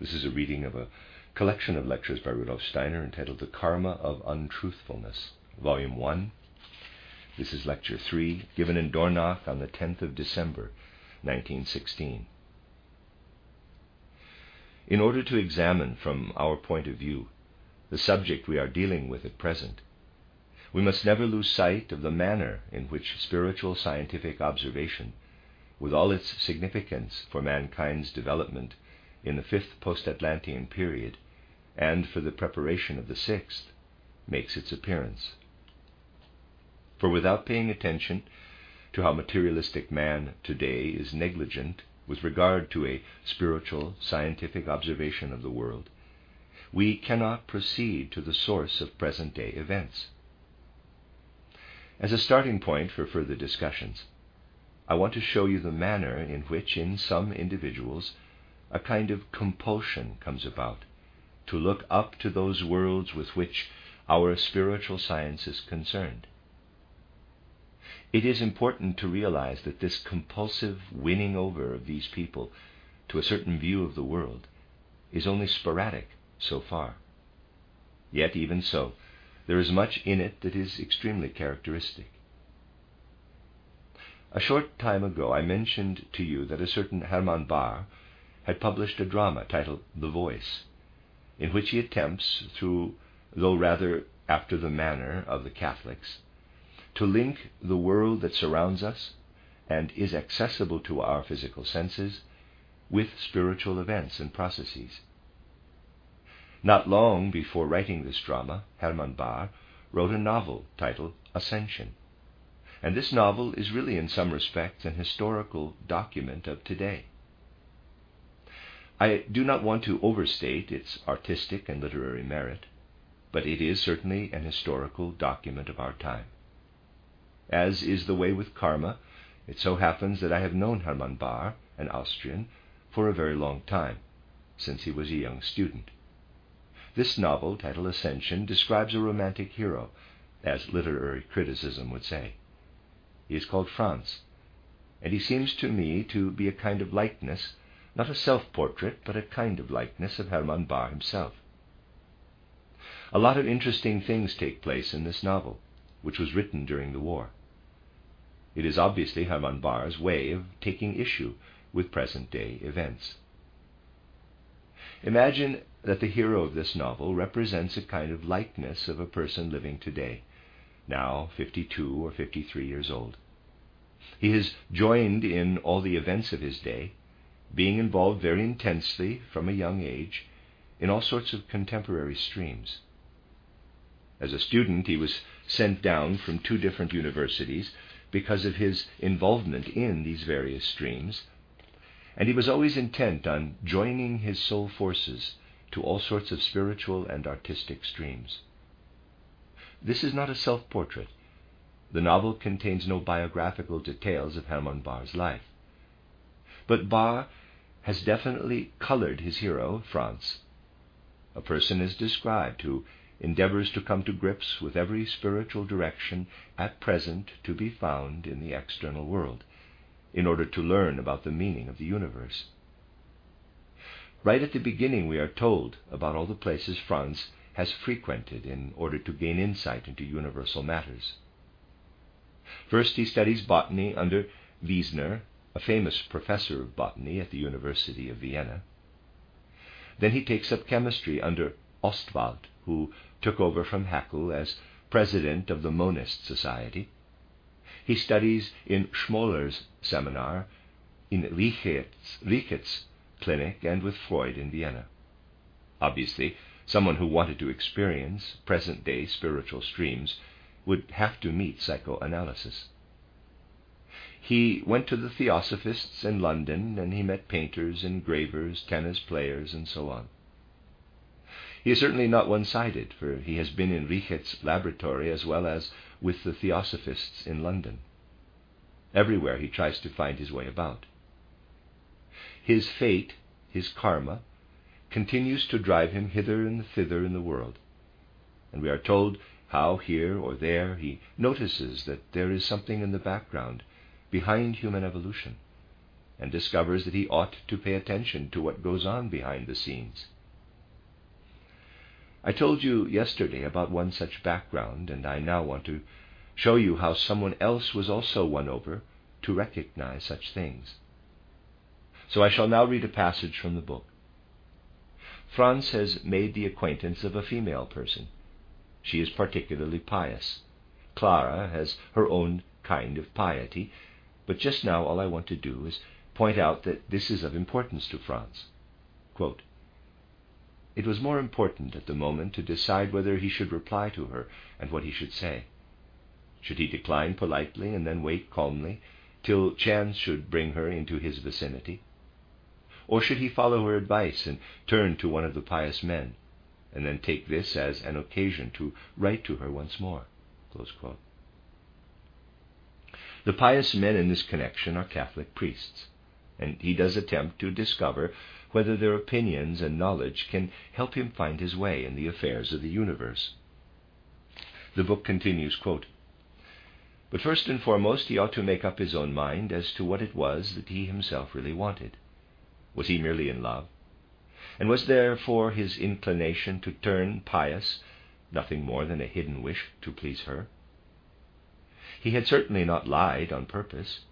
This is a reading of a collection of lectures by Rudolf Steiner entitled The Karma of Untruthfulness, Volume 1. This is Lecture 3, given in Dornach on the 10th of December, 1916. In order to examine from our point of view the subject we are dealing with at present, we must never lose sight of the manner in which spiritual scientific observation, with all its significance for mankind's development, in the fifth post-Atlantean period, and for the preparation of the sixth, makes its appearance. For without paying attention to how materialistic man today is negligent with regard to a spiritual, scientific observation of the world, we cannot proceed to the source of present day events. As a starting point for further discussions, I want to show you the manner in which, in some individuals, a kind of compulsion comes about to look up to those worlds with which our spiritual science is concerned. It is important to realize that this compulsive winning over of these people to a certain view of the world is only sporadic so far. Yet, even so, there is much in it that is extremely characteristic. A short time ago, I mentioned to you that a certain Hermann Bahr had published a drama titled The Voice, in which he attempts, through though rather after the manner of the Catholics, to link the world that surrounds us and is accessible to our physical senses with spiritual events and processes. Not long before writing this drama, Hermann Bahr wrote a novel titled Ascension. And this novel is really, in some respects, an historical document of today. I do not want to overstate its artistic and literary merit, but it is certainly an historical document of our time. As is the way with karma, it so happens that I have known Hermann Bahr, an Austrian, for a very long time, since he was a young student. This novel, titled Ascension, describes a romantic hero, as literary criticism would say. He is called Franz, and he seems to me to be a kind of likeness not a self-portrait, but a kind of likeness of Hermann Bahr himself. A lot of interesting things take place in this novel, which was written during the war. It is obviously Hermann Bahr's way of taking issue with present-day events. Imagine that the hero of this novel represents a kind of likeness of a person living today, now 52 or 53 years old. He has joined in all the events of his day being involved very intensely from a young age in all sorts of contemporary streams. As a student, he was sent down from two different universities because of his involvement in these various streams, and he was always intent on joining his soul forces to all sorts of spiritual and artistic streams. This is not a self portrait. The novel contains no biographical details of Hermann Bahr's life. But Bahr has definitely colored his hero, Franz. A person is described who endeavors to come to grips with every spiritual direction at present to be found in the external world, in order to learn about the meaning of the universe. Right at the beginning, we are told about all the places Franz has frequented in order to gain insight into universal matters. First, he studies botany under Wiesner a famous professor of botany at the University of Vienna. Then he takes up chemistry under Ostwald, who took over from Haeckel as president of the Monist Society. He studies in Schmoller's seminar, in Richet's, Richet's clinic, and with Freud in Vienna. Obviously, someone who wanted to experience present day spiritual streams would have to meet psychoanalysis. He went to the Theosophists in London, and he met painters, engravers, tennis players, and so on. He is certainly not one sided, for he has been in Richet's laboratory as well as with the theosophists in London. Everywhere he tries to find his way about. His fate, his karma, continues to drive him hither and thither in the world, and we are told how here or there he notices that there is something in the background behind human evolution, and discovers that he ought to pay attention to what goes on behind the scenes. I told you yesterday about one such background, and I now want to show you how someone else was also won over to recognize such things. So I shall now read a passage from the book. Franz has made the acquaintance of a female person. She is particularly pious. Clara has her own kind of piety, but just now all I want to do is point out that this is of importance to Franz. Quote, it was more important at the moment to decide whether he should reply to her and what he should say. Should he decline politely and then wait calmly till chance should bring her into his vicinity? Or should he follow her advice and turn to one of the pious men, and then take this as an occasion to write to her once more? The pious men in this connection are Catholic priests, and he does attempt to discover whether their opinions and knowledge can help him find his way in the affairs of the universe. The book continues, quote, But first and foremost, he ought to make up his own mind as to what it was that he himself really wanted. Was he merely in love? And was therefore his inclination to turn pious nothing more than a hidden wish to please her? He had certainly not lied on purpose,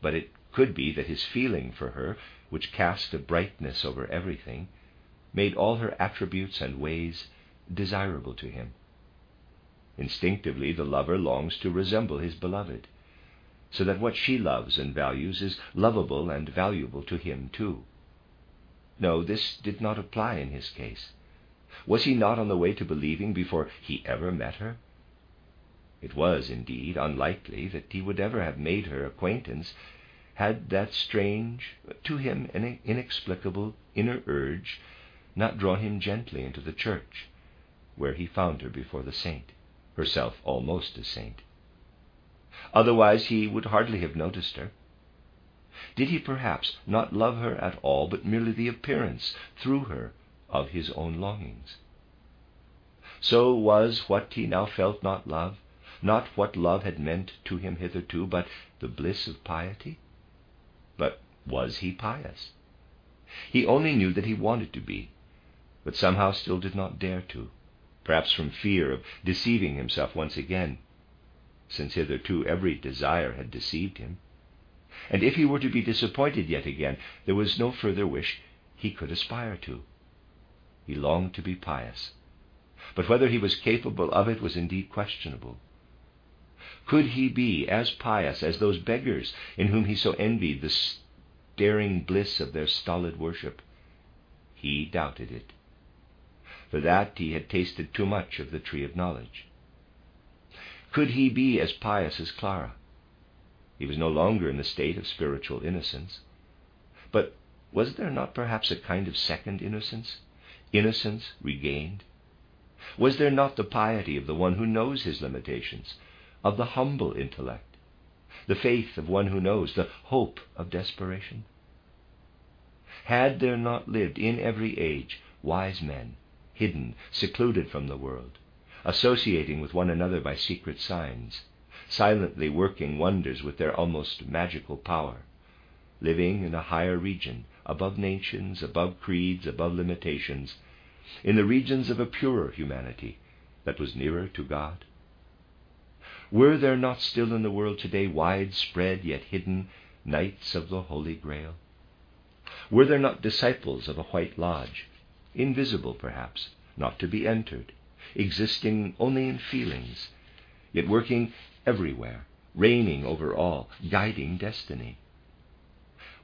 but it could be that his feeling for her which cast a brightness over everything, made all her attributes and ways desirable to him. Instinctively, the lover longs to resemble his beloved, so that what she loves and values is lovable and valuable to him too. No, this did not apply in his case. Was he not on the way to believing before he ever met her? It was, indeed, unlikely that he would ever have made her acquaintance had that strange, to him inexplicable inner urge not drawn him gently into the church, where he found her before the saint, herself almost a saint. Otherwise he would hardly have noticed her. Did he perhaps not love her at all, but merely the appearance, through her, of his own longings? So was what he now felt not love, not what love had meant to him hitherto, but the bliss of piety? But was he pious? He only knew that he wanted to be, but somehow still did not dare to, perhaps from fear of deceiving himself once again, since hitherto every desire had deceived him. And if he were to be disappointed yet again, there was no further wish he could aspire to. He longed to be pious, but whether he was capable of it was indeed questionable. Could he be as pious as those beggars in whom he so envied the staring bliss of their stolid worship? He doubted it. For that he had tasted too much of the tree of knowledge. Could he be as pious as Clara? He was no longer in the state of spiritual innocence. But was there not perhaps a kind of second innocence? Innocence regained? Was there not the piety of the one who knows his limitations, of the humble intellect, the faith of one who knows, the hope of desperation? Had there not lived in every age wise men, hidden, secluded from the world, associating with one another by secret signs, silently working wonders with their almost magical power, living in a higher region, above nations, above creeds, above limitations, in the regions of a purer humanity that was nearer to God? Were there not still in the world today widespread yet hidden knights of the Holy Grail? Were there not disciples of a white lodge, invisible perhaps, not to be entered, existing only in feelings, yet working everywhere, reigning over all, guiding destiny?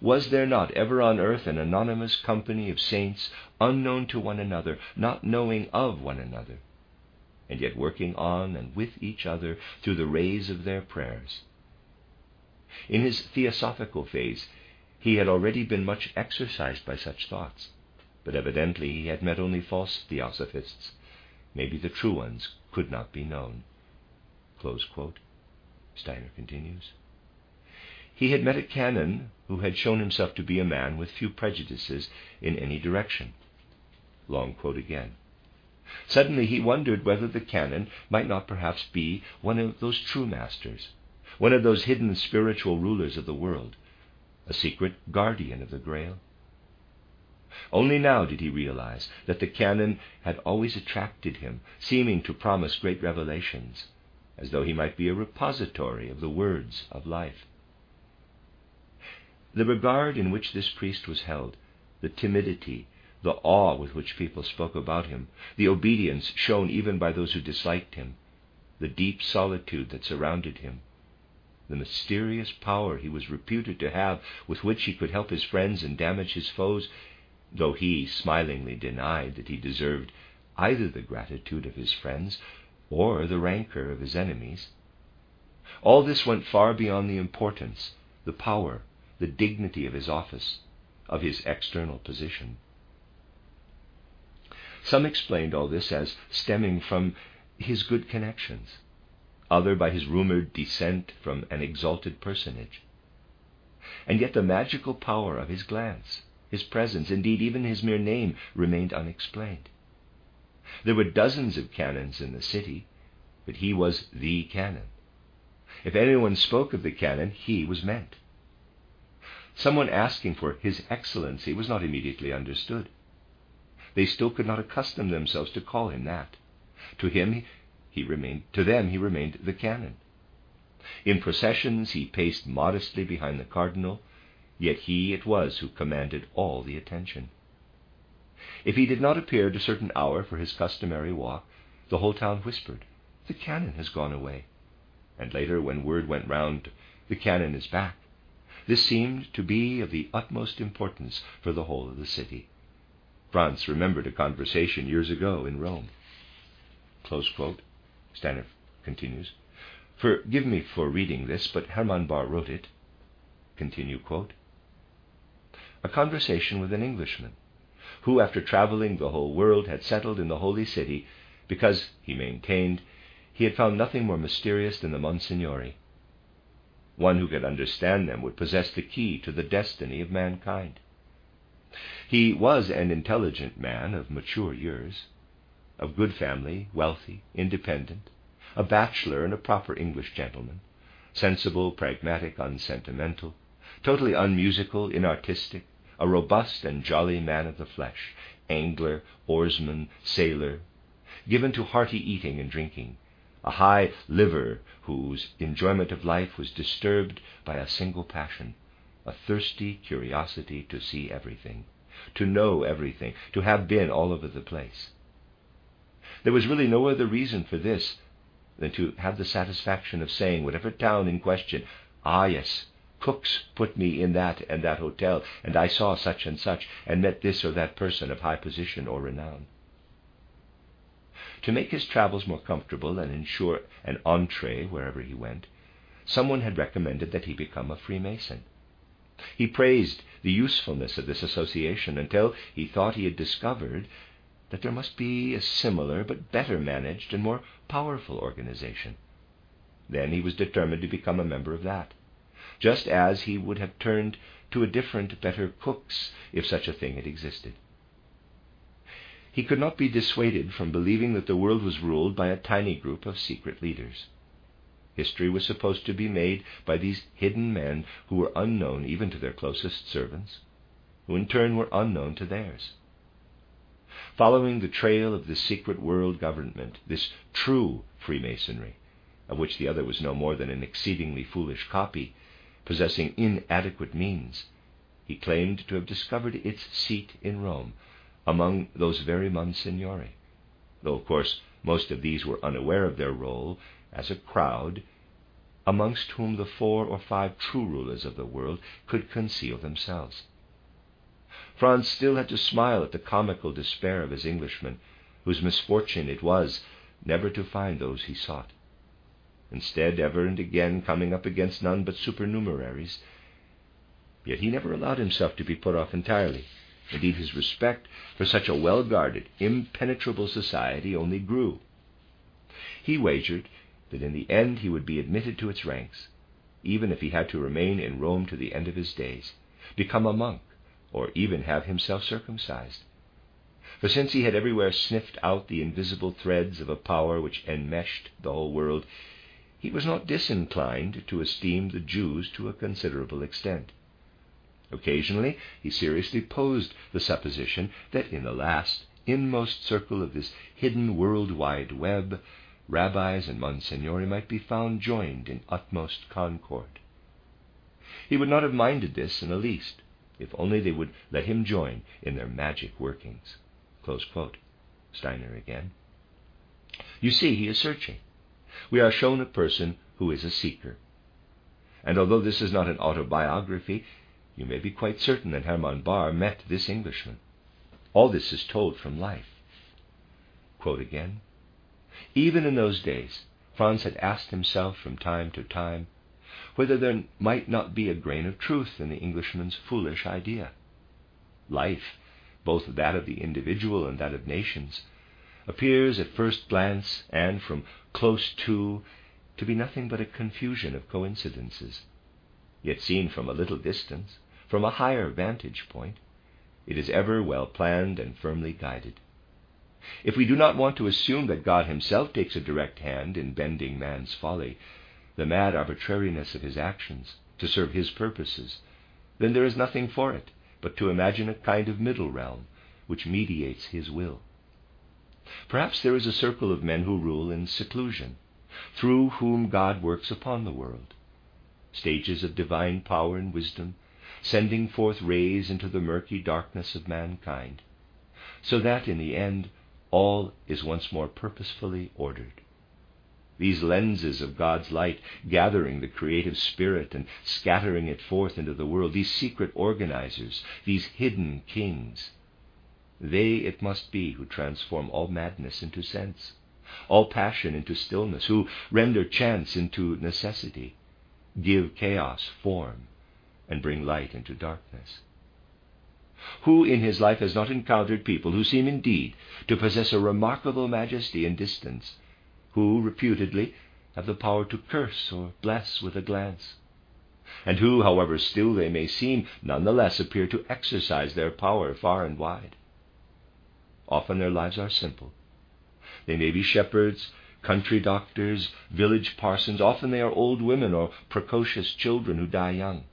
Was there not ever on earth an anonymous company of saints, unknown to one another, not knowing of one another, and yet working on and with each other through the rays of their prayers. In his theosophical phase, he had already been much exercised by such thoughts. but evidently he had met only false theosophists. Maybe the true ones could not be known. Steiner continues. He had met a canon who had shown himself to be a man with few prejudices in any direction. Long quote again. Suddenly he wondered whether the canon might not perhaps be one of those true masters, one of those hidden spiritual rulers of the world, a secret guardian of the Grail. Only now did he realize that the canon had always attracted him, seeming to promise great revelations, as though he might be a repository of the words of life. The regard in which this priest was held, the timidity, the awe with which people spoke about him, the obedience shown even by those who disliked him, the deep solitude that surrounded him, the mysterious power he was reputed to have with which he could help his friends and damage his foes, though he smilingly denied that he deserved either the gratitude of his friends or the rancor of his enemies. All this went far beyond the importance, the power, the dignity of his office, of his external position. Some explained all this as stemming from his good connections, other by his rumored descent from an exalted personage. And yet the magical power of his glance, his presence, indeed even his mere name, remained unexplained. There were dozens of canons in the city, but he was the canon. If anyone spoke of the canon, he was meant. Someone asking for His Excellency was not immediately understood. They still could not accustom themselves to call him that. To him he remained to them he remained the canon. In processions he paced modestly behind the cardinal, yet he it was who commanded all the attention. If he did not appear at a certain hour for his customary walk, the whole town whispered, The canon has gone away. And later, when word went round, The canon is back, this seemed to be of the utmost importance for the whole of the city. Franz remembered a conversation years ago in Rome. Close quote. Continues. Forgive me for reading this, but Hermann Bahr wrote it. Continue quote a conversation with an Englishman, who, after traveling the whole world, had settled in the holy city because, he maintained, he had found nothing more mysterious than the Monsignori. One who could understand them would possess the key to the destiny of mankind. He was an intelligent man of mature years, of good family, wealthy, independent, a bachelor and a proper English gentleman, sensible, pragmatic, unsentimental, totally unmusical, inartistic, a robust and jolly man of the flesh, angler, oarsman, sailor, given to hearty eating and drinking, a high liver whose enjoyment of life was disturbed by a single passion, a thirsty curiosity to see everything, to know everything, to have been all over the place. There was really no other reason for this than to have the satisfaction of saying, whatever town in question, ah, yes, Cooks put me in that and that hotel, and I saw such and such, and met this or that person of high position or renown. To make his travels more comfortable and ensure an entree wherever he went, someone had recommended that he become a Freemason. He praised the usefulness of this association until he thought he had discovered that there must be a similar but better managed and more powerful organization. Then he was determined to become a member of that just as he would have turned to a different, better Cook's if such a thing had existed. He could not be dissuaded from believing that the world was ruled by a tiny group of secret leaders. History was supposed to be made by these hidden men who were unknown even to their closest servants, who in turn were unknown to theirs. Following the trail of this secret world government, this true Freemasonry, of which the other was no more than an exceedingly foolish copy, possessing inadequate means, he claimed to have discovered its seat in Rome among those very Monsignori, though of course most of these were unaware of their role as a crowd amongst whom the four or five true rulers of the world could conceal themselves. Franz still had to smile at the comical despair of his Englishman, whose misfortune it was never to find those he sought instead ever and again coming up against none but supernumeraries. Yet he never allowed himself to be put off entirely, Indeed, his respect for such a well guarded, impenetrable society only grew. He wagered that in the end he would be admitted to its ranks, even if he had to remain in Rome to the end of his days, become a monk, or even have himself circumcised. For since he had everywhere sniffed out the invisible threads of a power which enmeshed the whole world, he was not disinclined to esteem the Jews to a considerable extent. Occasionally he seriously posed the supposition that in the last, inmost circle of this hidden world-wide web, rabbis and monsignori might be found joined in utmost concord. He would not have minded this in the least, if only they would let him join in their magic workings. Steiner again. You see, he is searching. We are shown a person who is a seeker. And although this is not an autobiography, you may be quite certain that Hermann Bahr met this Englishman. All this is told from life. Quote again. Even in those days, Franz had asked himself from time to time whether there might not be a grain of truth in the Englishman's foolish idea. Life, both that of the individual and that of nations, appears at first glance and from close to to be nothing but a confusion of coincidences. Yet seen from a little distance, from a higher vantage point, it is ever well planned and firmly guided. If we do not want to assume that God himself takes a direct hand in bending man's folly, the mad arbitrariness of his actions, to serve his purposes, then there is nothing for it but to imagine a kind of middle realm which mediates his will. Perhaps there is a circle of men who rule in seclusion, through whom God works upon the world. Stages of divine power and wisdom sending forth rays into the murky darkness of mankind, so that in the end all is once more purposefully ordered. These lenses of God's light, gathering the creative spirit and scattering it forth into the world, these secret organizers, these hidden kings, they it must be who transform all madness into sense, all passion into stillness, who render chance into necessity, give chaos form, and bring light into darkness? Who in his life has not encountered people who seem indeed to possess a remarkable majesty and distance, who reputedly have the power to curse or bless with a glance, and who, however still they may seem, none the less appear to exercise their power far and wide? Often their lives are simple. They may be shepherds, country doctors, village parsons. Often they are old women or precocious children who die young.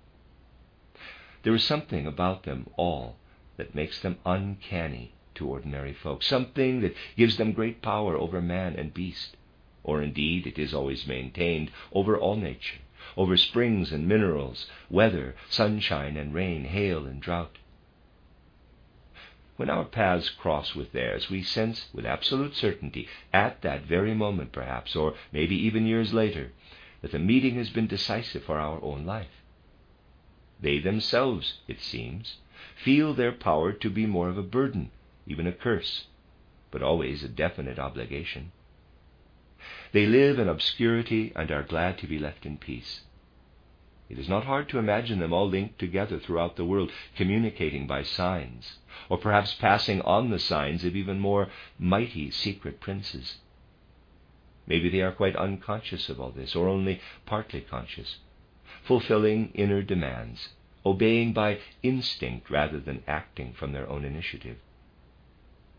There is something about them all that makes them uncanny to ordinary folk, something that gives them great power over man and beast, or indeed, it is always maintained, over all nature, over springs and minerals, weather, sunshine and rain, hail and drought. When our paths cross with theirs, we sense with absolute certainty, at that very moment perhaps, or maybe even years later, that the meeting has been decisive for our own life. They themselves, it seems, feel their power to be more of a burden, even a curse, but always a definite obligation. They live in obscurity and are glad to be left in peace. It is not hard to imagine them all linked together throughout the world, communicating by signs, or perhaps passing on the signs of even more mighty secret princes. Maybe they are quite unconscious of all this, or only partly conscious fulfilling inner demands, obeying by instinct rather than acting from their own initiative.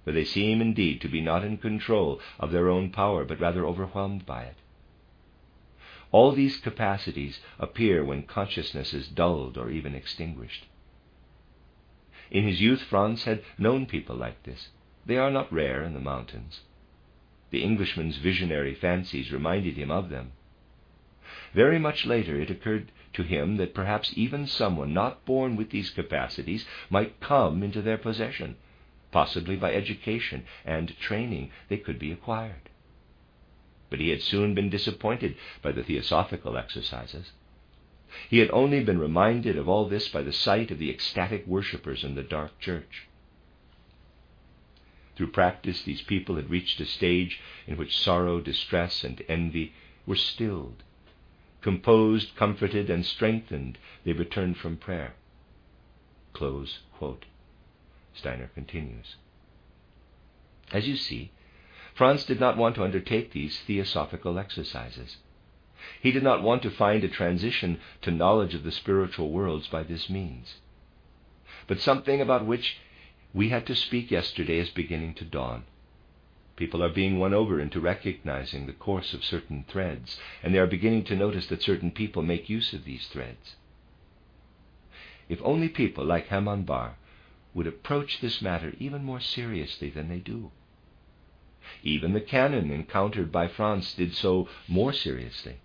For they seem indeed to be not in control of their own power, but rather overwhelmed by it. All these capacities appear when consciousness is dulled or even extinguished. In his youth, Franz had known people like this. They are not rare in the mountains. The Englishman's visionary fancies reminded him of them. Very much later it occurred to him that perhaps even someone not born with these capacities might come into their possession, possibly by education and training they could be acquired. But he had soon been disappointed by the theosophical exercises. He had only been reminded of all this by the sight of the ecstatic worshippers in the dark church. Through practice, these people had reached a stage in which sorrow, distress, and envy were stilled composed, comforted, and strengthened, they returned from prayer. Close. Steiner continues. As you see, Franz did not want to undertake these theosophical exercises. He did not want to find a transition to knowledge of the spiritual worlds by this means. But something about which we had to speak yesterday is beginning to dawn. People are being won over into recognizing the course of certain threads, and they are beginning to notice that certain people make use of these threads. If only people like Hermann Bahr would approach this matter even more seriously than they do. Even the canon encountered by Franz did so more seriously.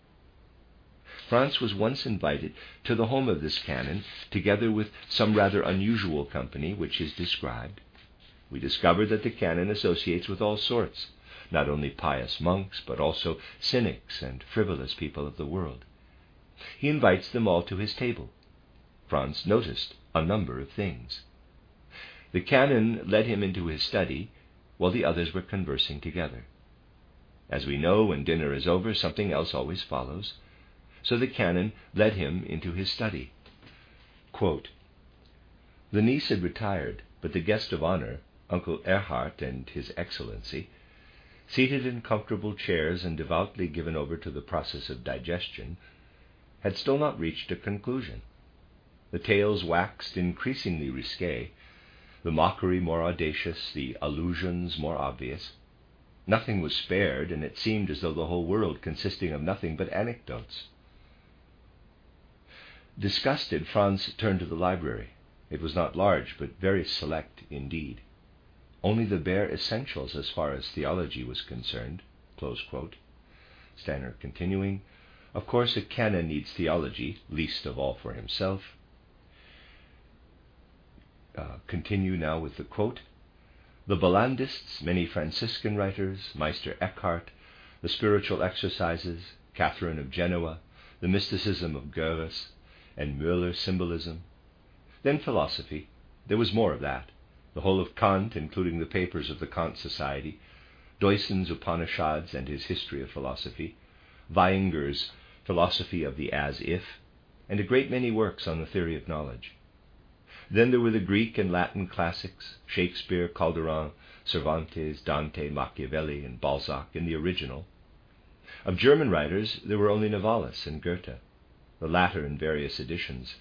Franz was once invited to the home of this canon, together with some rather unusual company which is described. We discover that the canon associates with all sorts, not only pious monks, but also cynics and frivolous people of the world. He invites them all to his table. Franz noticed a number of things. The canon led him into his study while the others were conversing together. As we know, when dinner is over, something else always follows. So the canon led him into his study. Quote, the niece had retired, but the guest of honor, Uncle Erhard and His Excellency, seated in comfortable chairs and devoutly given over to the process of digestion, had still not reached a conclusion. The tales waxed increasingly risque, the mockery more audacious, the allusions more obvious. Nothing was spared, and it seemed as though the whole world consisting of nothing but anecdotes. Disgusted, Franz turned to the library. It was not large, but very select indeed. Only the bare essentials as far as theology was concerned. Steiner continuing, Of course, a canon needs theology, least of all for himself. Uh, continue now with the quote. The Bollandists, many Franciscan writers, Meister Eckhart, the spiritual exercises, Catherine of Genoa, the mysticism of Görres, and Müller symbolism. Then philosophy. There was more of that. The whole of Kant, including the papers of the Kant Society, Deussen's Upanishads and his History of Philosophy, Vaihinger's Philosophy of the As If, and a great many works on the theory of knowledge. Then there were the Greek and Latin classics, Shakespeare, Calderon, Cervantes, Dante, Machiavelli, and Balzac in the original. Of German writers, there were only Novalis and Goethe the latter in various editions,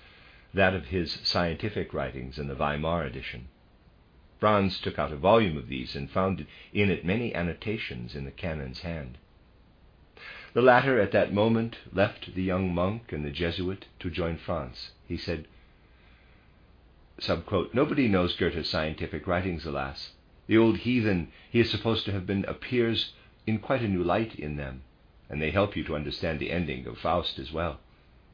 that of his scientific writings in the Weimar edition. Franz took out a volume of these and found in it many annotations in the canon's hand. The latter at that moment left the young monk and the Jesuit to join Franz. He said, subquote, Nobody knows Goethe's scientific writings, alas. The old heathen he is supposed to have been appears in quite a new light in them, and they help you to understand the ending of Faust as well.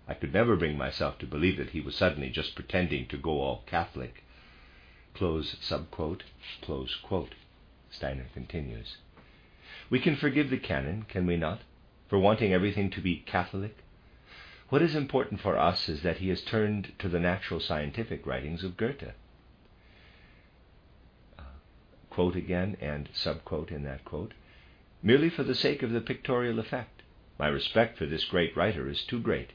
I could never bring myself to believe that he was suddenly just pretending to go all Catholic. Close subquote, close quote. Steiner continues. We can forgive the canon, can we not, for wanting everything to be Catholic? What is important for us is that he has turned to the natural scientific writings of Goethe. Uh, quote again and subquote in that quote, merely for the sake of the pictorial effect. My respect for this great writer is too great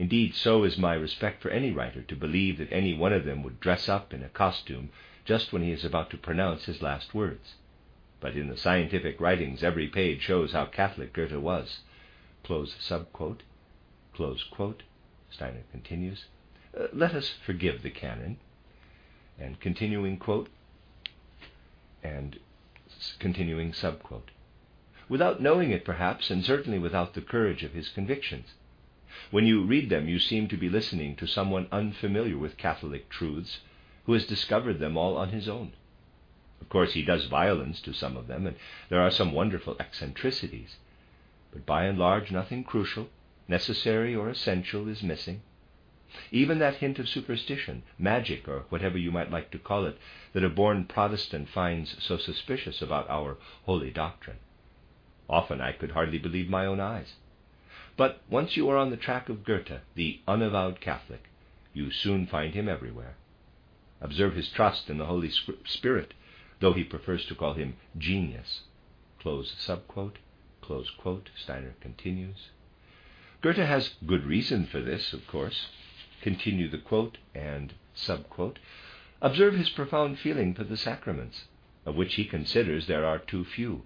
Indeed, so is my respect for any writer to believe that any one of them would dress up in a costume just when he is about to pronounce his last words. But in the scientific writings, every page shows how Catholic Goethe was. Close subquote. Close quote. Steiner continues. Uh, let us forgive the canon. And continuing quote. And continuing subquote. Without knowing it, perhaps, and certainly without the courage of his convictions. When you read them, you seem to be listening to someone unfamiliar with Catholic truths, who has discovered them all on his own. Of course, he does violence to some of them, and there are some wonderful eccentricities. But by and large, nothing crucial, necessary, or essential is missing. Even that hint of superstition, magic, or whatever you might like to call it, that a born Protestant finds so suspicious about our holy doctrine. Often I could hardly believe my own eyes. But once you are on the track of Goethe, the unavowed Catholic, you soon find him everywhere. Observe his trust in the Holy Spirit, though he prefers to call him genius. Close subquote, close quote, Steiner continues. Goethe has good reason for this, of course. Continue the quote and subquote. Observe his profound feeling for the sacraments, of which he considers there are too few.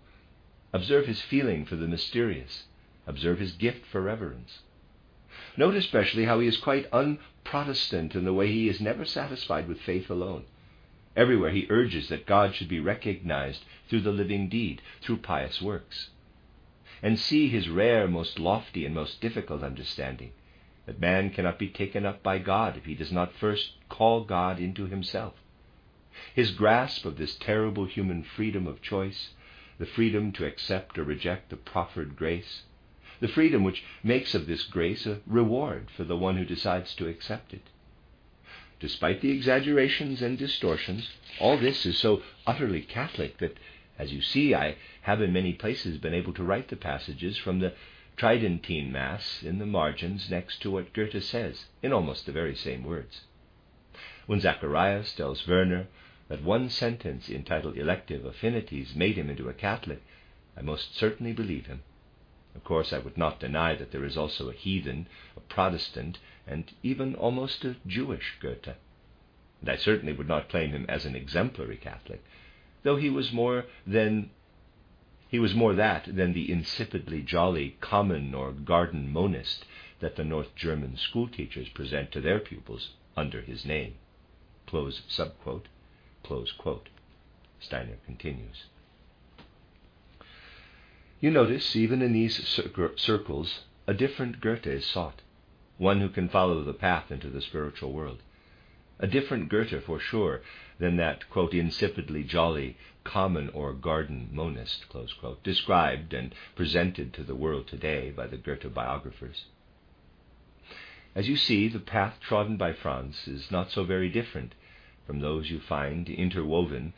Observe his feeling for the mysterious. Observe his gift for reverence. Note especially how he is quite unprotestant in the way he is never satisfied with faith alone. Everywhere he urges that God should be recognized through the living deed, through pious works. And see his rare, most lofty, and most difficult understanding that man cannot be taken up by God if he does not first call God into himself. His grasp of this terrible human freedom of choice, the freedom to accept or reject the proffered grace, the freedom which makes of this grace a reward for the one who decides to accept it. Despite the exaggerations and distortions, all this is so utterly Catholic that, as you see, I have in many places been able to write the passages from the Tridentine Mass in the margins next to what Goethe says, in almost the very same words. When Zacharias tells Werner that one sentence entitled Elective Affinities made him into a Catholic, I most certainly believe him. Of course, I would not deny that there is also a heathen, a Protestant, and even almost a Jewish Goethe. And I certainly would not claim him as an exemplary Catholic, though he was more than he was more that than the insipidly jolly common or garden monist that the North German schoolteachers present to their pupils under his name. Close subquote. Close quote. Steiner continues. You notice, even in these circles, a different Goethe is sought, one who can follow the path into the spiritual world. A different Goethe, for sure, than that, quote, insipidly jolly common or garden monist, quote, described and presented to the world today by the Goethe biographers. As you see, the path trodden by Franz is not so very different from those you find interwoven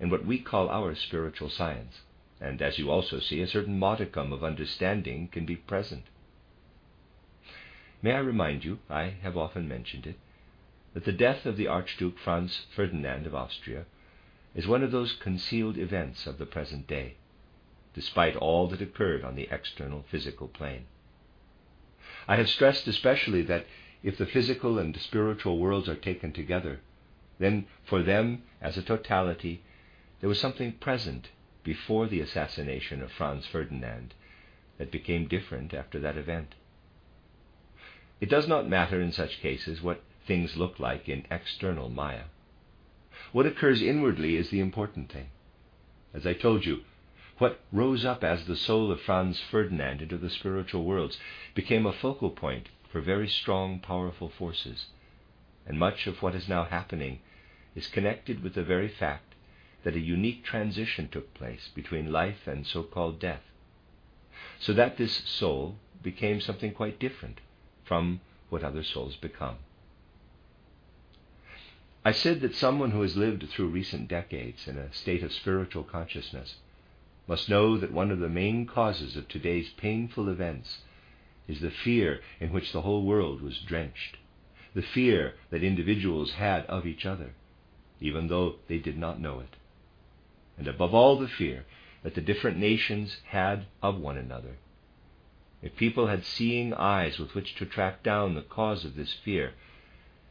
in what we call our spiritual science, and as you also see, a certain modicum of understanding can be present. May I remind you, I have often mentioned it, that the death of the Archduke Franz Ferdinand of Austria is one of those concealed events of the present day, despite all that occurred on the external physical plane. I have stressed especially that if the physical and spiritual worlds are taken together, then for them as a totality there was something present before the assassination of Franz Ferdinand that became different after that event. It does not matter in such cases what things look like in external Maya. What occurs inwardly is the important thing. As I told you, what rose up as the soul of Franz Ferdinand into the spiritual worlds became a focal point for very strong, powerful forces. And much of what is now happening is connected with the very fact that a unique transition took place between life and so called death. So that this soul became something quite different from what other souls become. I said that someone who has lived through recent decades in a state of spiritual consciousness must know that one of the main causes of today's painful events is the fear in which the whole world was drenched, the fear that individuals had of each other, even though they did not know it, and above all the fear that the different nations had of one another. If people had seeing eyes with which to track down the cause of this fear,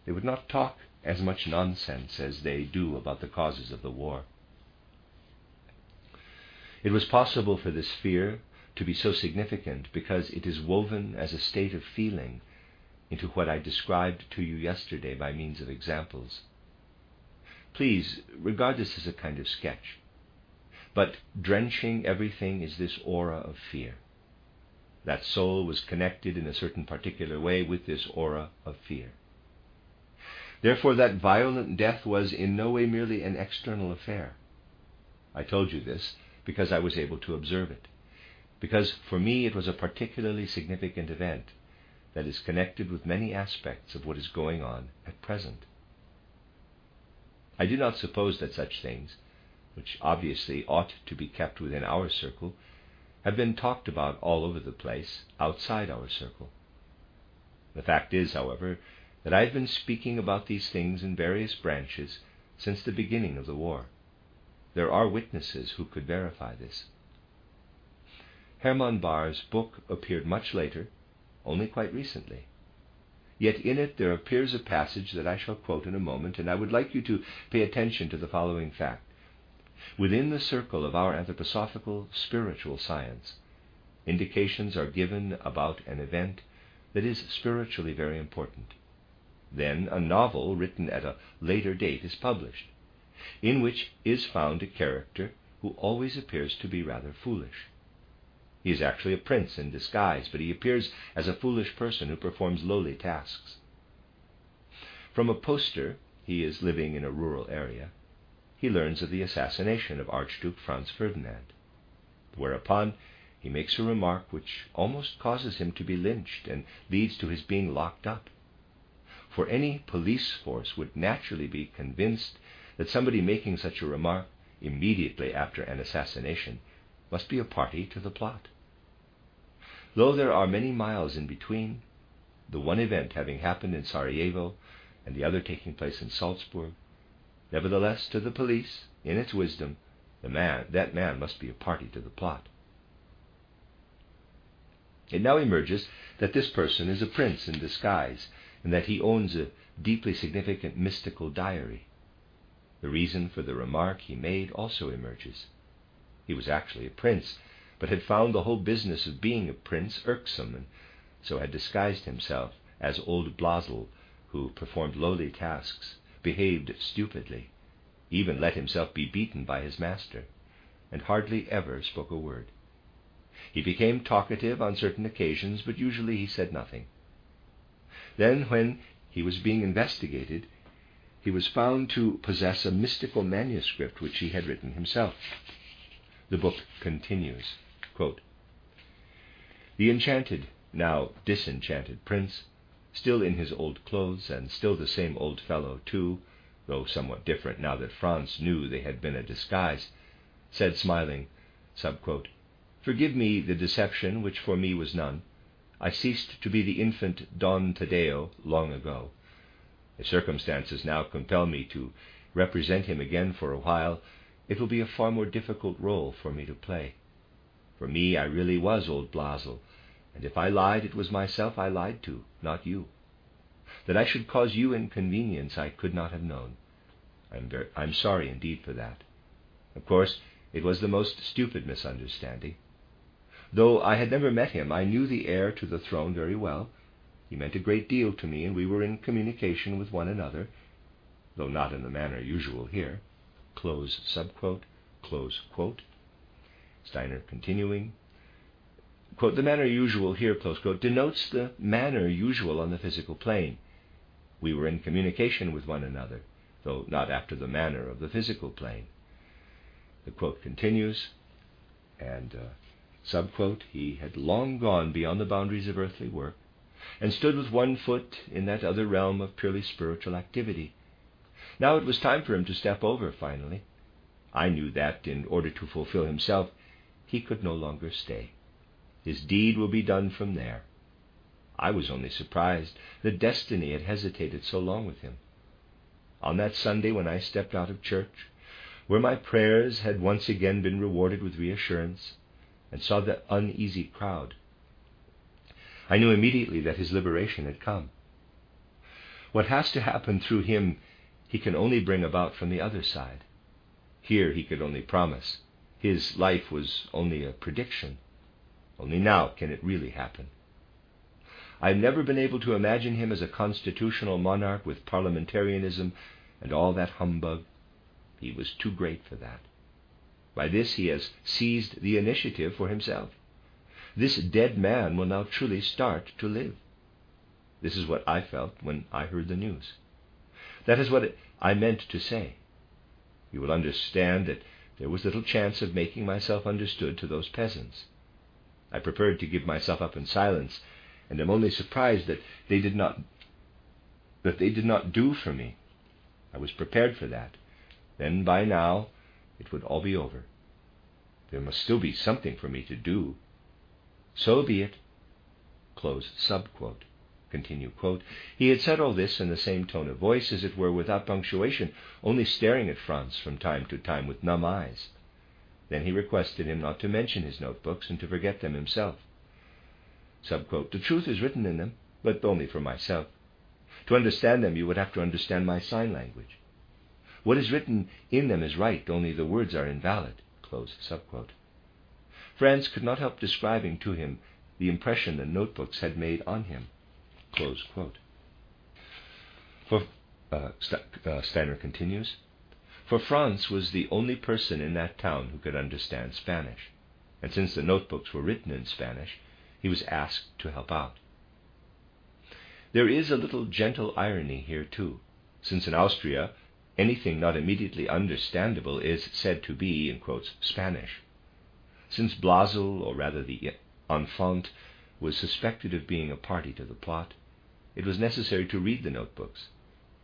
they would not talk as much nonsense as they do about the causes of the war. It was possible for this fear to be so significant because it is woven as a state of feeling into what I described to you yesterday by means of examples. Please regard this as a kind of sketch. But drenching everything is this aura of fear. That soul was connected in a certain particular way with this aura of fear. Therefore, that violent death was in no way merely an external affair. I told you this because I was able to observe it, because for me it was a particularly significant event that is connected with many aspects of what is going on at present. I do not suppose that such things, which obviously ought to be kept within our circle, have been talked about all over the place outside our circle. The fact is, however, that I have been speaking about these things in various branches since the beginning of the war. There are witnesses who could verify this. Hermann Bahr's book appeared much later, only quite recently. Yet in it there appears a passage that I shall quote in a moment, and I would like you to pay attention to the following fact. Within the circle of our anthroposophical spiritual science, indications are given about an event that is spiritually very important. Then a novel written at a later date is published, in which is found a character who always appears to be rather foolish. He is actually a prince in disguise, but he appears as a foolish person who performs lowly tasks. From a poster, he is living in a rural area, he learns of the assassination of Archduke Franz Ferdinand, whereupon he makes a remark which almost causes him to be lynched and leads to his being locked up. For any police force would naturally be convinced that somebody making such a remark immediately after an assassination must be a party to the plot. Though there are many miles in between, the one event having happened in Sarajevo and the other taking place in Salzburg, nevertheless, to the police, in its wisdom, the man, that man must be a party to the plot. It now emerges that this person is a prince in disguise, and that he owns a deeply significant mystical diary. The reason for the remark he made also emerges. He was actually a prince, but had found the whole business of being a prince irksome, and so had disguised himself as old Blasel, who performed lowly tasks, behaved stupidly, even let himself be beaten by his master, and hardly ever spoke a word. He became talkative on certain occasions, but usually he said nothing. Then, when he was being investigated, he was found to possess a mystical manuscript which he had written himself. The book continues quote, The enchanted, now disenchanted prince, still in his old clothes, and still the same old fellow, too, though somewhat different now that Franz knew they had been a disguise, said, smiling, subquote, Forgive me the deception which for me was none. I ceased to be the infant Don Taddeo long ago. If circumstances now compel me to represent him again for a while, it will be a far more difficult role for me to play. For me, I really was old Blasel, and if I lied, it was myself I lied to, not you. That I should cause you inconvenience, I could not have known. I'm, very, I'm sorry indeed for that. Of course, it was the most stupid misunderstanding. Though I had never met him, I knew the heir to the throne very well. He meant a great deal to me, and we were in communication with one another, though not in the manner usual here. Close subquote, close quote. Steiner continuing, quote, the manner usual here, close quote, denotes the manner usual on the physical plane. We were in communication with one another, though not after the manner of the physical plane. The quote continues, and uh, Subquote, he had long gone beyond the boundaries of earthly work, and stood with one foot in that other realm of purely spiritual activity. Now it was time for him to step over, finally. I knew that, in order to fulfill himself, he could no longer stay. His deed will be done from there. I was only surprised that destiny had hesitated so long with him. On that Sunday when I stepped out of church, where my prayers had once again been rewarded with reassurance, and saw the uneasy crowd. I knew immediately that his liberation had come. What has to happen through him, he can only bring about from the other side. Here he could only promise. His life was only a prediction. Only now can it really happen. I've never been able to imagine him as a constitutional monarch with parliamentarism and all that humbug. He was too great for that. By this he has seized the initiative for himself. This dead man will now truly start to live. This is what I felt when I heard the news. That is what I meant to say. You will understand that there was little chance of making myself understood to those peasants. I preferred to give myself up in silence, and am only surprised that they did not that they did not do for me. I was prepared for that. Then by now it would all be over. There must still be something for me to do. So be it. Close subquote. Continue quote. He had said all this in the same tone of voice, as it were without punctuation, only staring at Franz from time to time with numb eyes. Then he requested him not to mention his notebooks and to forget them himself. Subquote. The truth is written in them, but only for myself. To understand them, you would have to understand my sign language. What is written in them is right, only the words are invalid. Franz could not help describing to him the impression the notebooks had made on him. For, uh, uh, Steiner continues, for Franz was the only person in that town who could understand Spanish, and since the notebooks were written in Spanish, he was asked to help out. There is a little gentle irony here, too, since in Austria anything not immediately understandable is said to be, in quotes, Spanish. Since Blasel, or rather the Enfant, was suspected of being a party to the plot, it was necessary to read the notebooks,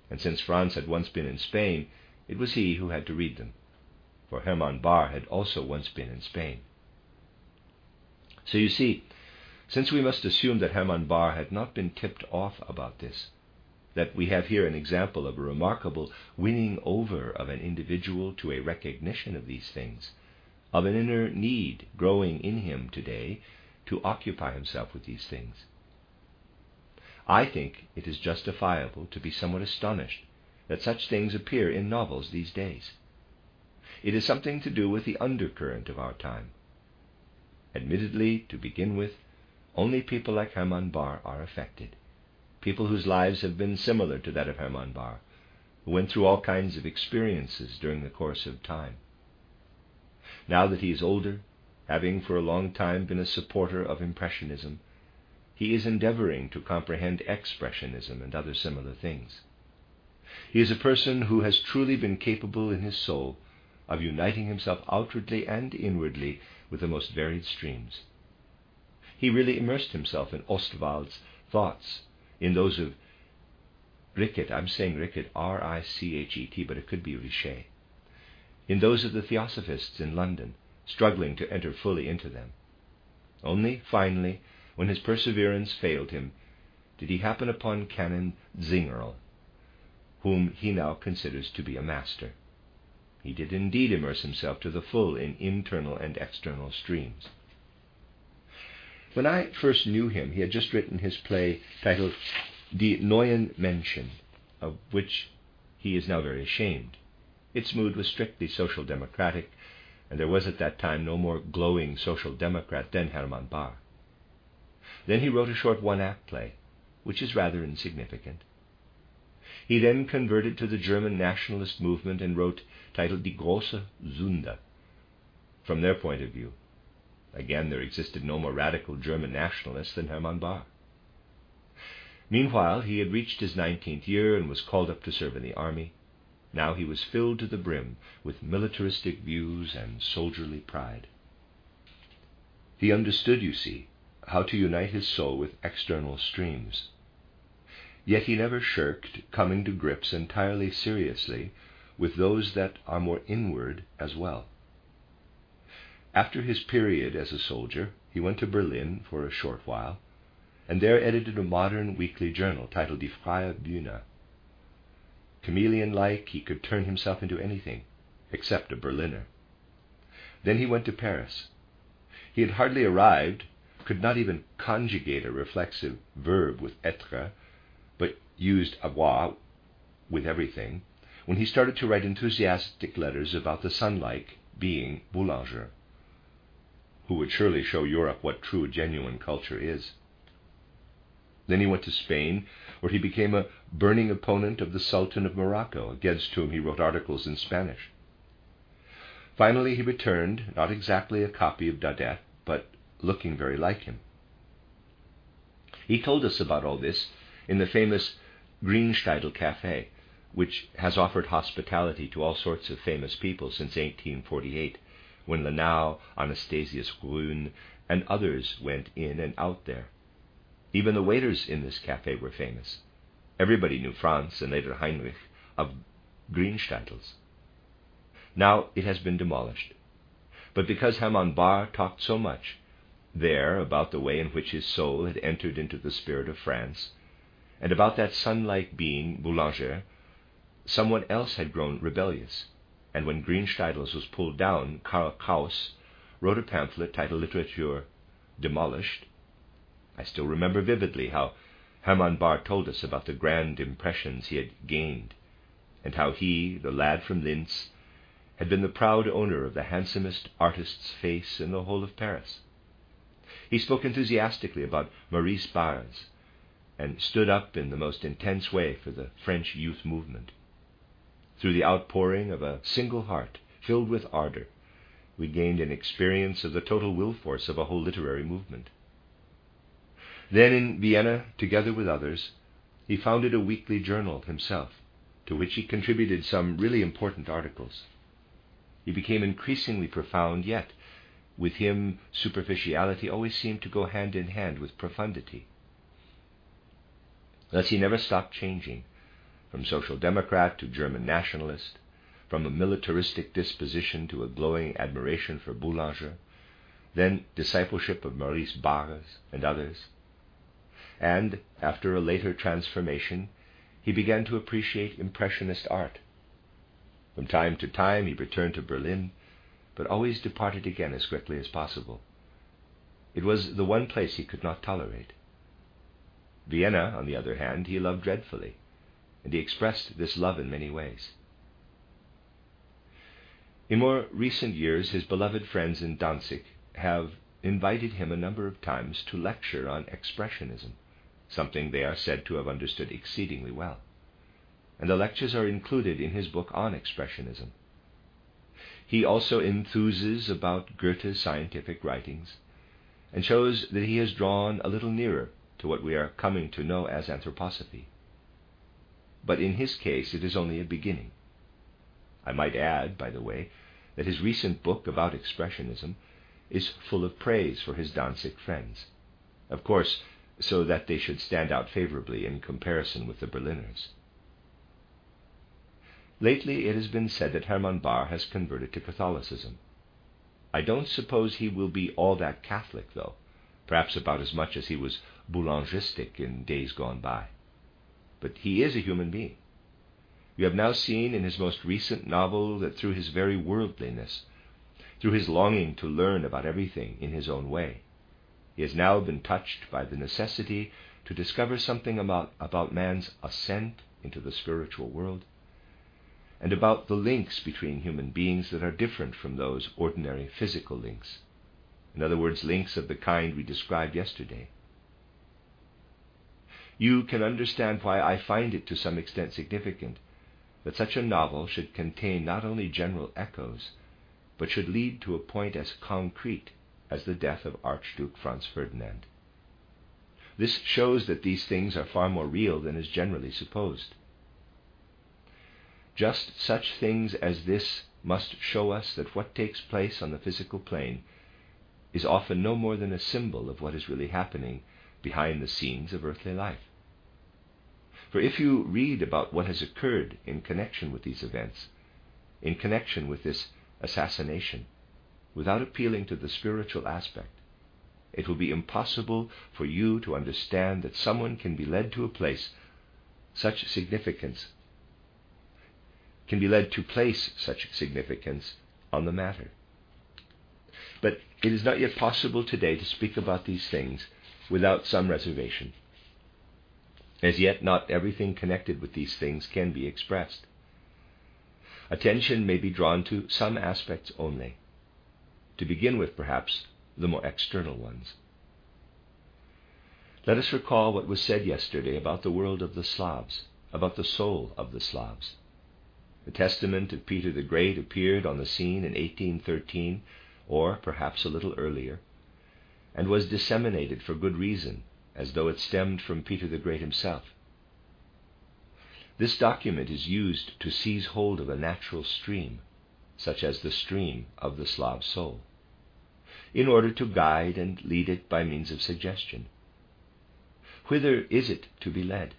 and since Franz had once been in Spain, it was he who had to read them, for Hermann Bahr had also once been in Spain. So you see, since we must assume that Hermann Bahr had not been tipped off about this, that we have here an example of a remarkable winning over of an individual to a recognition of these things, of an inner need growing in him today to occupy himself with these things. I think it is justifiable to be somewhat astonished that such things appear in novels these days. It is something to do with the undercurrent of our time. Admittedly, to begin with, only people like Hermann Bahr are affected, people whose lives have been similar to that of Hermann Bahr, who went through all kinds of experiences during the course of time. Now that he is older, having for a long time been a supporter of Impressionism, he is endeavoring to comprehend Expressionism and other similar things. He is a person who has truly been capable in his soul of uniting himself outwardly and inwardly with the most varied streams. He really immersed himself in Ostwald's thoughts, in those of Rickett, I'm saying Rickett, R I C H E T, but it could be Richer, in those of the Theosophists in London, struggling to enter fully into them. Only, finally, when his perseverance failed him, did he happen upon Canon Zingerl, whom he now considers to be a master. He did indeed immerse himself to the full in internal and external streams. When I first knew him, he had just written his play titled Die Neuen Menschen, of which he is now very ashamed. Its mood was strictly social democratic, and there was at that time no more glowing social democrat than Hermann Bahr. Then he wrote a short one act play, which is rather insignificant. He then converted to the German nationalist movement and wrote titled Die große Sünde. From their point of view, again, there existed no more radical German nationalist than Hermann Bahr. Meanwhile, he had reached his nineteenth year and was called up to serve in the army. Now he was filled to the brim with militaristic views and soldierly pride. He understood, you see, how to unite his soul with external streams. Yet he never shirked coming to grips entirely seriously with those that are more inward as well. After his period as a soldier, he went to Berlin for a short while, and there edited a modern weekly journal titled Die Freie Bühne. Chameleon like, he could turn himself into anything, except a Berliner. Then he went to Paris. He had hardly arrived, could not even conjugate a reflexive verb with être, used avoir with everything, when he started to write enthusiastic letters about the sun-like being Boulanger, who would surely show Europe what true, genuine culture is. Then he went to Spain, where he became a burning opponent of the Sultan of Morocco, against whom he wrote articles in Spanish. Finally, he returned, not exactly a copy of Daudet, but looking very like him. He told us about all this in the famous Grünsteidl Cafe, which has offered hospitality to all sorts of famous people since 1848, when Lenau, Anastasius Grün, and others went in and out there. Even the waiters in this cafe were famous. Everybody knew Franz and later Heinrich of Grünsteidl's. Now it has been demolished. But because Hermann Bahr talked so much there about the way in which his soul had entered into the spirit of France, and about that sun-like being, Boulanger, someone else had grown rebellious, and when Grünsteidl's was pulled down, Karl Kraus wrote a pamphlet titled Literature Demolished. I still remember vividly how Hermann Bahr told us about the grand impressions he had gained, and how he, the lad from Linz, had been the proud owner of the handsomest artist's face in the whole of Paris. He spoke enthusiastically about Maurice Barres, and stood up in the most intense way for the French youth movement. Through the outpouring of a single heart filled with ardor, we gained an experience of the total will force of a whole literary movement. Then in Vienna, together with others, he founded a weekly journal himself, to which he contributed some really important articles. He became increasingly profound, yet with him superficiality always seemed to go hand in hand with profundity. Thus he never stopped changing, from social democrat to German nationalist, from a militaristic disposition to a glowing admiration for Boulanger, then discipleship of Maurice Barres and others. And, after a later transformation, he began to appreciate Impressionist art. From time to time he returned to Berlin, but always departed again as quickly as possible. It was the one place he could not tolerate. Vienna, on the other hand, he loved dreadfully, and he expressed this love in many ways. In more recent years, his beloved friends in Danzig have invited him a number of times to lecture on Expressionism, something they are said to have understood exceedingly well. And the lectures are included in his book on Expressionism. He also enthuses about Goethe's scientific writings, and shows that he has drawn a little nearer to what we are coming to know as anthroposophy. But in his case, it is only a beginning. I might add, by the way, that his recent book about Expressionism is full of praise for his Danzig friends. Of course, so that they should stand out favorably in comparison with the Berliners. Lately it has been said that Hermann Bahr has converted to Catholicism. I don't suppose he will be all that Catholic, though, perhaps about as much as he was Boulangistic in days gone by. But he is a human being. You have now seen in his most recent novel that through his very worldliness, through his longing to learn about everything in his own way, he has now been touched by the necessity to discover something about, about man's ascent into the spiritual world and about the links between human beings that are different from those ordinary physical links. In other words, links of the kind we described yesterday. You can understand why I find it to some extent significant that such a novel should contain not only general echoes, but should lead to a point as concrete as the death of Archduke Franz Ferdinand. This shows that these things are far more real than is generally supposed. Just such things as this must show us that what takes place on the physical plane is often no more than a symbol of what is really happening behind the scenes of earthly life. For if you read about what has occurred in connection with these events, in connection with this assassination, without appealing to the spiritual aspect, it will be impossible for you to understand that someone can be led to a place such significance can be led to place such significance on the matter. But it is not yet possible today to speak about these things without some reservation. As yet, not everything connected with these things can be expressed. Attention may be drawn to some aspects only. To begin with, perhaps, the more external ones. Let us recall what was said yesterday about the world of the Slavs, about the soul of the Slavs. The Testament of Peter the Great appeared on the scene in 1813, or perhaps a little earlier, and was disseminated for good reason, as though it stemmed from Peter the Great himself. This document is used to seize hold of a natural stream, such as the stream of the Slav soul, in order to guide and lead it by means of suggestion. Whither is it to be led?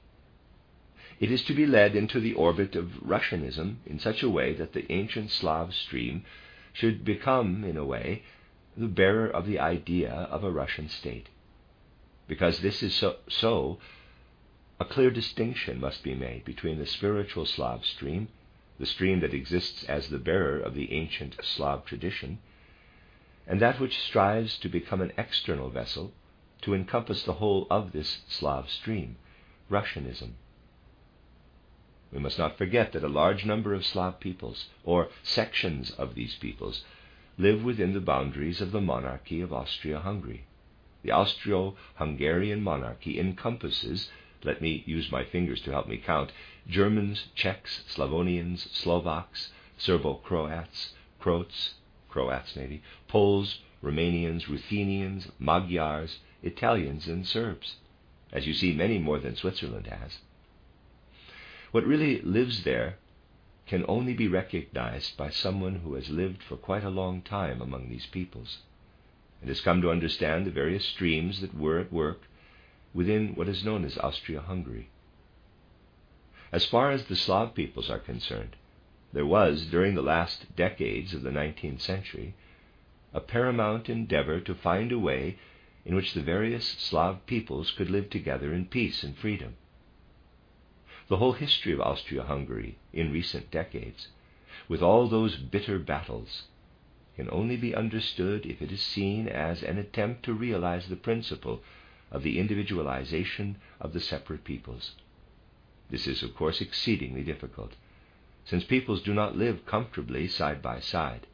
It is to be led into the orbit of Russianism in such a way that the ancient Slav stream should become, in a way, the bearer of the idea of a Russian state. Because this is so, so, a clear distinction must be made between the spiritual Slav stream, the stream that exists as the bearer of the ancient Slav tradition, and that which strives to become an external vessel to encompass the whole of this Slav stream Russianism. We must not forget that a large number of Slav peoples, or sections of these peoples, live within the boundaries of the monarchy of Austria Hungary. The Austro Hungarian monarchy encompasses, let me use my fingers to help me count, Germans, Czechs, Slavonians, Slovaks, Serbo Croats, Croats, Croats maybe, Poles, Romanians, Ruthenians, Magyars, Italians, and Serbs. As you see, many more than Switzerland has. What really lives there can only be recognized by someone who has lived for quite a long time among these peoples and has come to understand the various streams that were at work within what is known as Austria Hungary. As far as the Slav peoples are concerned, there was, during the last decades of the 19th century, a paramount endeavor to find a way in which the various Slav peoples could live together in peace and freedom. The whole history of Austria Hungary in recent decades, with all those bitter battles, can only be understood if it is seen as an attempt to realize the principle of the individualization of the separate peoples. This is, of course, exceedingly difficult, since peoples do not live comfortably side by side,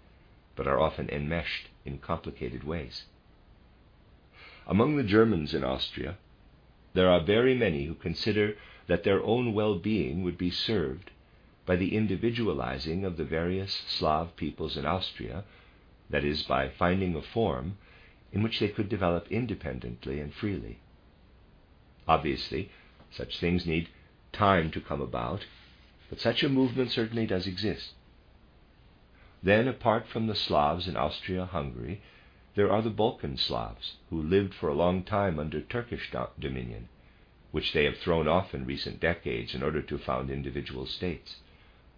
but are often enmeshed in complicated ways. Among the Germans in Austria, there are very many who consider that their own well being would be served by the individualizing of the various Slav peoples in Austria, that is, by finding a form in which they could develop independently and freely. Obviously, such things need time to come about, but such a movement certainly does exist. Then, apart from the Slavs in Austria Hungary, there are the Balkan Slavs, who lived for a long time under Turkish dominion which they have thrown off in recent decades in order to found individual states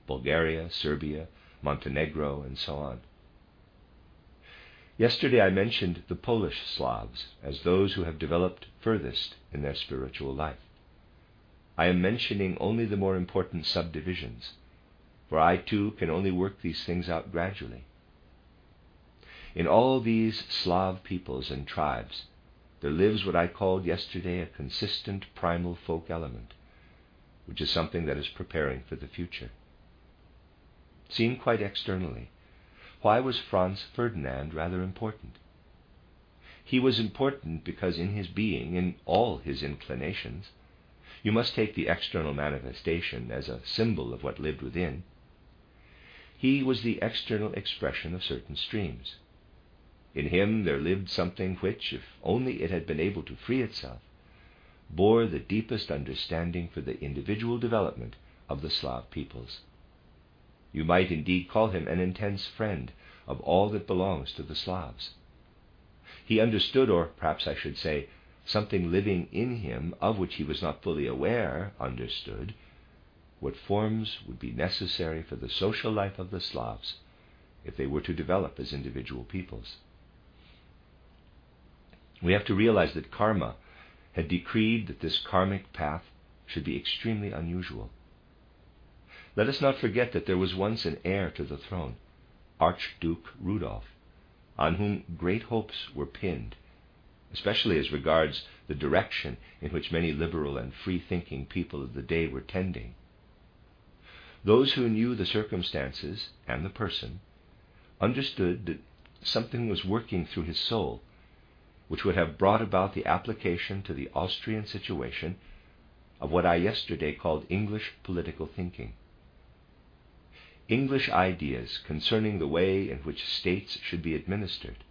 Bulgaria, Serbia, Montenegro, and so on. Yesterday I mentioned the Polish Slavs as those who have developed furthest in their spiritual life. I am mentioning only the more important subdivisions, for I too can only work these things out gradually. In all these Slav peoples and tribes, there lives what I called yesterday a consistent primal folk element, which is something that is preparing for the future. Seen quite externally, why was Franz Ferdinand rather important? He was important because in his being, in all his inclinations, you must take the external manifestation as a symbol of what lived within. He was the external expression of certain streams. In him there lived something which, if only it had been able to free itself, bore the deepest understanding for the individual development of the Slav peoples. You might indeed call him an intense friend of all that belongs to the Slavs. He understood, or perhaps I should say, something living in him of which he was not fully aware understood, what forms would be necessary for the social life of the Slavs if they were to develop as individual peoples. We have to realize that karma had decreed that this karmic path should be extremely unusual. Let us not forget that there was once an heir to the throne, Archduke Rudolf, on whom great hopes were pinned, especially as regards the direction in which many liberal and free thinking people of the day were tending. Those who knew the circumstances and the person understood that something was working through his soul which would have brought about the application to the Austrian situation of what I yesterday called English political thinking. English ideas concerning the way in which states should be administered.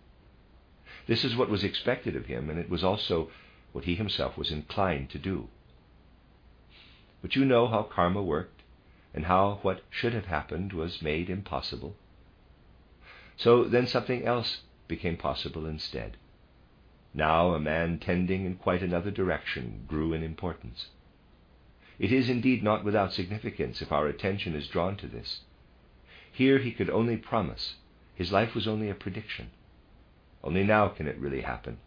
This is what was expected of him, and it was also what he himself was inclined to do. But you know how karma worked, and how what should have happened was made impossible. So then something else became possible instead. Now a man tending in quite another direction grew in importance. It is indeed not without significance if our attention is drawn to this. Here he could only promise. His life was only a prediction. Only now can it really happen.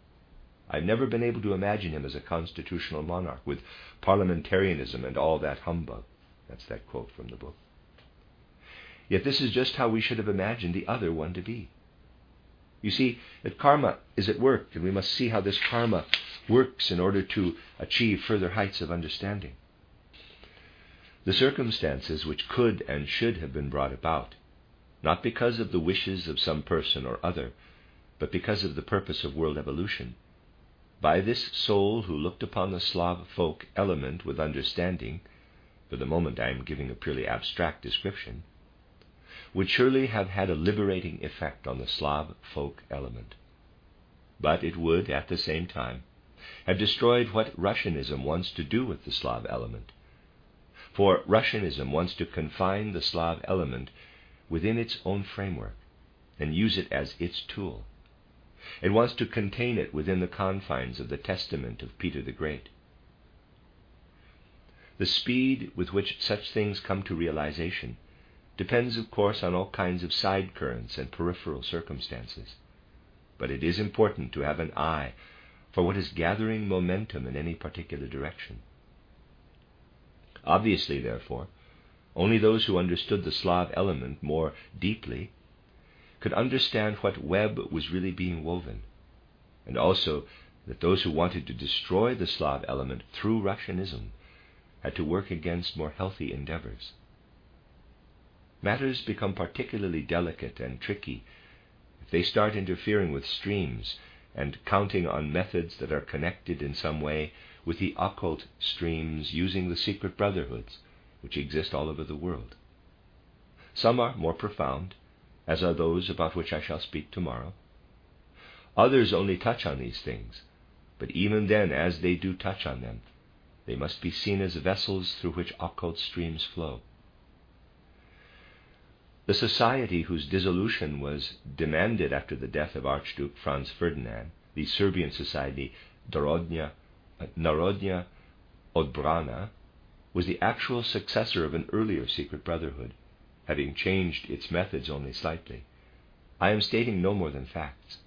I've never been able to imagine him as a constitutional monarch with parliamentarianism and all that humbug. That's that quote from the book. Yet this is just how we should have imagined the other one to be. You see that karma is at work, and we must see how this karma works in order to achieve further heights of understanding. The circumstances which could and should have been brought about, not because of the wishes of some person or other, but because of the purpose of world evolution, by this soul who looked upon the Slav folk element with understanding, for the moment I am giving a purely abstract description, would surely have had a liberating effect on the Slav folk element. But it would, at the same time, have destroyed what Russianism wants to do with the Slav element. For Russianism wants to confine the Slav element within its own framework and use it as its tool. It wants to contain it within the confines of the testament of Peter the Great. The speed with which such things come to realization depends, of course, on all kinds of side currents and peripheral circumstances. But it is important to have an eye for what is gathering momentum in any particular direction. Obviously, therefore, only those who understood the Slav element more deeply could understand what web was really being woven, and also that those who wanted to destroy the Slav element through Russianism had to work against more healthy endeavors. Matters become particularly delicate and tricky if they start interfering with streams and counting on methods that are connected in some way with the occult streams using the secret brotherhoods which exist all over the world. Some are more profound, as are those about which I shall speak tomorrow. Others only touch on these things, but even then, as they do touch on them, they must be seen as vessels through which occult streams flow. The society whose dissolution was demanded after the death of Archduke Franz Ferdinand, the Serbian society Narodnya, Narodnya Odbrana, was the actual successor of an earlier secret brotherhood having changed its methods only slightly. I am stating no more than facts.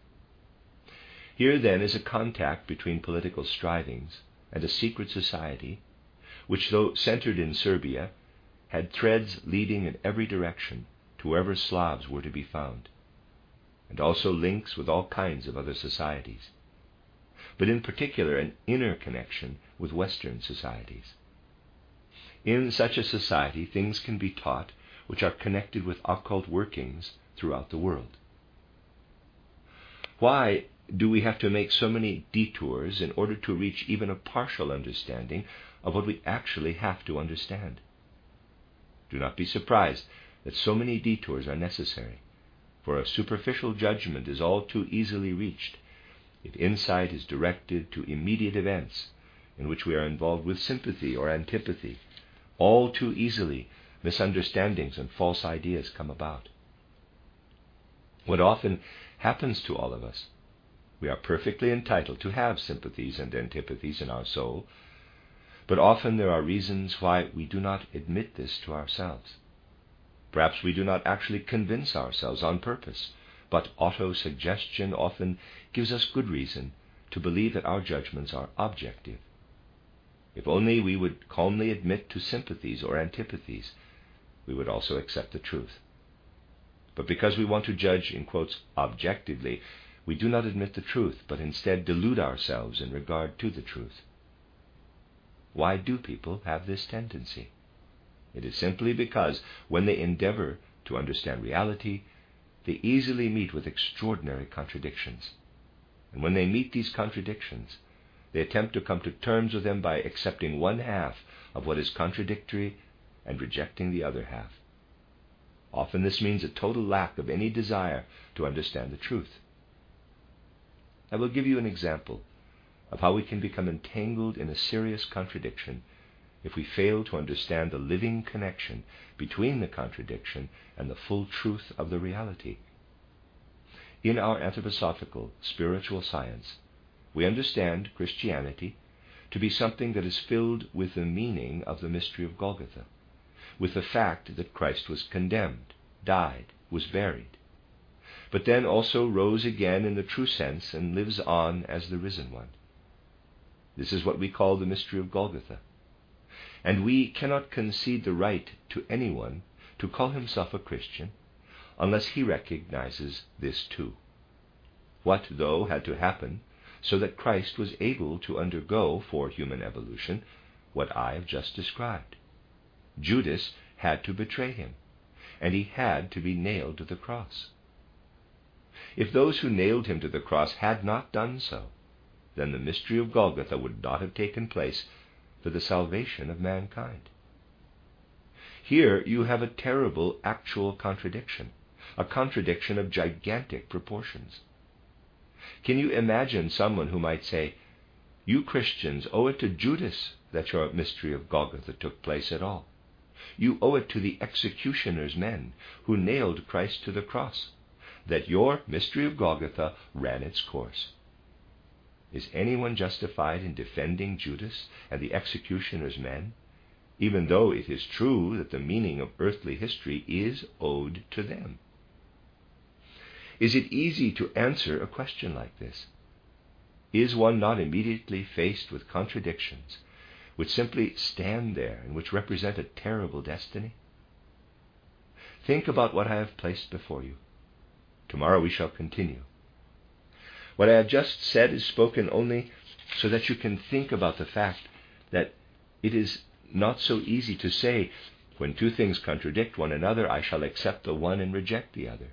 Here, then, is a contact between political strivings and a secret society, which, though centered in Serbia, had threads leading in every direction to wherever Slavs were to be found, and also links with all kinds of other societies, but in particular an inner connection with Western societies. In such a society, things can be taught which are connected with occult workings throughout the world. Why do we have to make so many detours in order to reach even a partial understanding of what we actually have to understand? Do not be surprised that so many detours are necessary, for a superficial judgment is all too easily reached if insight is directed to immediate events in which we are involved with sympathy or antipathy, all too easily misunderstandings and false ideas come about. What often happens to all of us, we are perfectly entitled to have sympathies and antipathies in our soul, but often there are reasons why we do not admit this to ourselves. Perhaps we do not actually convince ourselves on purpose, but auto-suggestion often gives us good reason to believe that our judgments are objective. If only we would calmly admit to sympathies or antipathies, we would also accept the truth. But because we want to judge, in quotes, objectively, we do not admit the truth, but instead delude ourselves in regard to the truth. Why do people have this tendency? It is simply because when they endeavor to understand reality, they easily meet with extraordinary contradictions. And when they meet these contradictions, they attempt to come to terms with them by accepting one half of what is contradictory and rejecting the other half. Often this means a total lack of any desire to understand the truth. I will give you an example of how we can become entangled in a serious contradiction if we fail to understand the living connection between the contradiction and the full truth of the reality. In our anthroposophical spiritual science, we understand Christianity to be something that is filled with the meaning of the mystery of Golgotha with the fact that Christ was condemned, died, was buried, but then also rose again in the true sense and lives on as the risen one. This is what we call the mystery of Golgotha. And we cannot concede the right to anyone to call himself a Christian unless he recognizes this too. What, though, had to happen so that Christ was able to undergo for human evolution what I have just described. Judas had to betray him, and he had to be nailed to the cross. If those who nailed him to the cross had not done so, then the mystery of Golgotha would not have taken place for the salvation of mankind. Here you have a terrible actual contradiction, a contradiction of gigantic proportions. Can you imagine someone who might say, You Christians owe it to Judas that your mystery of Golgotha took place at all? You owe it to the executioner's men who nailed Christ to the cross that your mystery of Golgotha ran its course. Is anyone justified in defending Judas and the executioner's men, even though it is true that the meaning of earthly history is owed to them? Is it easy to answer a question like this? Is one not immediately faced with contradictions which simply stand there and which represent a terrible destiny? Think about what I have placed before you. Tomorrow we shall continue. What I have just said is spoken only so that you can think about the fact that it is not so easy to say, when two things contradict one another, I shall accept the one and reject the other.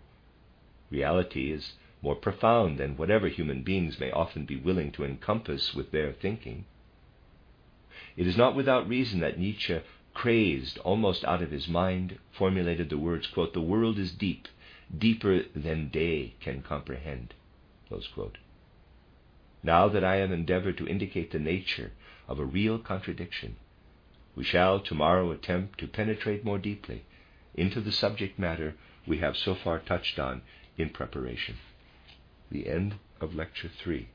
Reality is more profound than whatever human beings may often be willing to encompass with their thinking. It is not without reason that Nietzsche, crazed almost out of his mind, formulated the words, quote, The world is deep, deeper than day can comprehend. Now that I have endeavored to indicate the nature of a real contradiction, we shall tomorrow attempt to penetrate more deeply into the subject matter we have so far touched on in preparation. The end of Lecture 3.